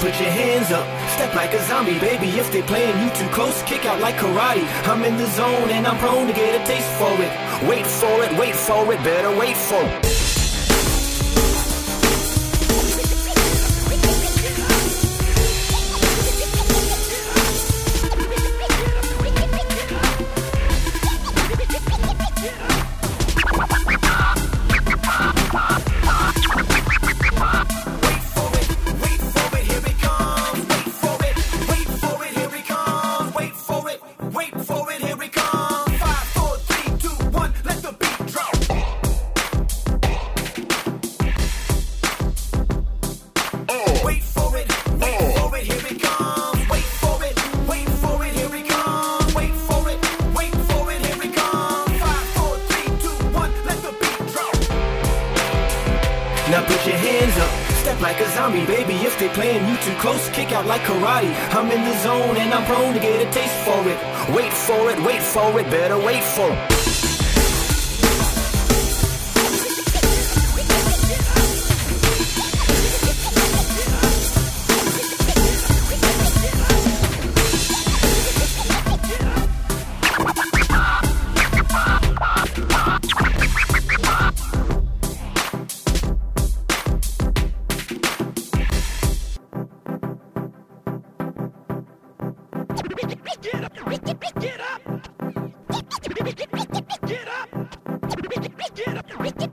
put your hands up. Step like a zombie, baby. If they playing you too close, kick out like karate. I'm in the zone and I'm prone to get a taste for it. Wait for it, wait for it, better wait for it. Now put your hands up, step like a zombie, baby. If they playing you too close, kick out like karate. I'm in the zone and I'm prone to get a taste for it. Wait for it, wait for it, better wait for it. Get up!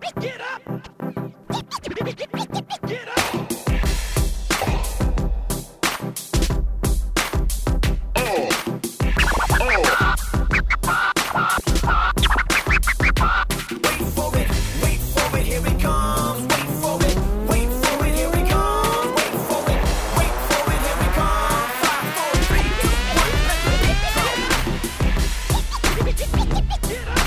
Get up!